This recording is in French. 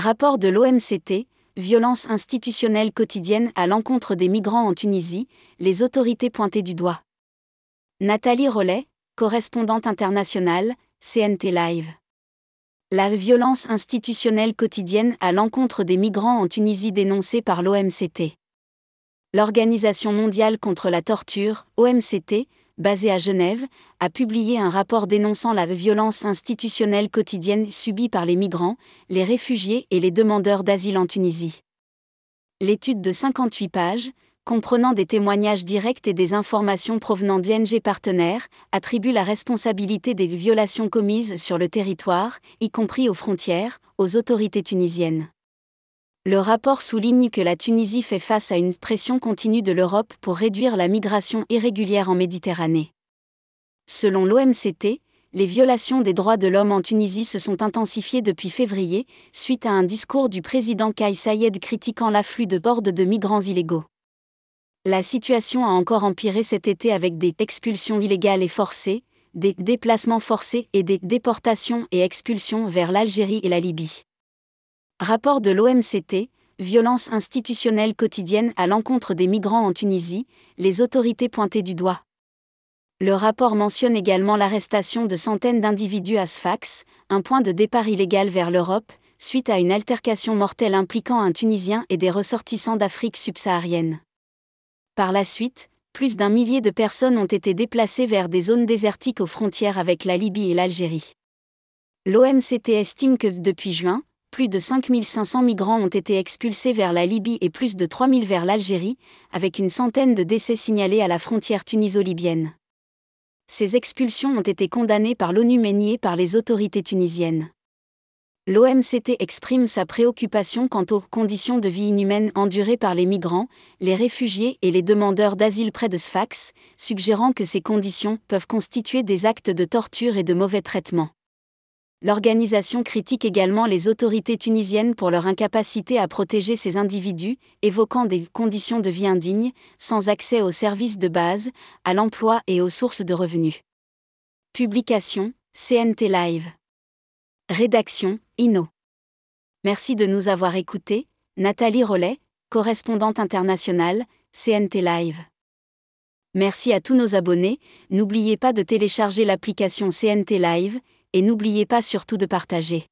Rapport de l'OMCT, violence institutionnelle quotidienne à l'encontre des migrants en Tunisie, les autorités pointées du doigt. Nathalie Rollet, correspondante internationale, CNT Live. La violence institutionnelle quotidienne à l'encontre des migrants en Tunisie dénoncée par l'OMCT. L'Organisation mondiale contre la torture, OMCT, basée à Genève, a publié un rapport dénonçant la violence institutionnelle quotidienne subie par les migrants, les réfugiés et les demandeurs d'asile en Tunisie. L'étude de 58 pages, comprenant des témoignages directs et des informations provenant d'ING partenaires, attribue la responsabilité des violations commises sur le territoire, y compris aux frontières, aux autorités tunisiennes. Le rapport souligne que la Tunisie fait face à une pression continue de l'Europe pour réduire la migration irrégulière en Méditerranée. Selon l'OMCT, les violations des droits de l'homme en Tunisie se sont intensifiées depuis février, suite à un discours du président Kais Sayed critiquant l'afflux de bordes de migrants illégaux. La situation a encore empiré cet été avec des expulsions illégales et forcées, des déplacements forcés et des déportations et expulsions vers l'Algérie et la Libye. Rapport de l'OMCT, violence institutionnelle quotidienne à l'encontre des migrants en Tunisie, les autorités pointées du doigt. Le rapport mentionne également l'arrestation de centaines d'individus à Sfax, un point de départ illégal vers l'Europe, suite à une altercation mortelle impliquant un Tunisien et des ressortissants d'Afrique subsaharienne. Par la suite, plus d'un millier de personnes ont été déplacées vers des zones désertiques aux frontières avec la Libye et l'Algérie. L'OMCT estime que depuis juin, plus de 5500 migrants ont été expulsés vers la Libye et plus de 3000 vers l'Algérie, avec une centaine de décès signalés à la frontière tuniso-libyenne. Ces expulsions ont été condamnées par l'ONU mais niées par les autorités tunisiennes. L'OMCT exprime sa préoccupation quant aux conditions de vie inhumaines endurées par les migrants, les réfugiés et les demandeurs d'asile près de Sfax, suggérant que ces conditions peuvent constituer des actes de torture et de mauvais traitement. L'organisation critique également les autorités tunisiennes pour leur incapacité à protéger ces individus, évoquant des conditions de vie indignes, sans accès aux services de base, à l'emploi et aux sources de revenus. Publication CNT Live. Rédaction INO. Merci de nous avoir écoutés, Nathalie Rollet, correspondante internationale, CNT Live. Merci à tous nos abonnés, n'oubliez pas de télécharger l'application CNT Live et n'oubliez pas surtout de partager.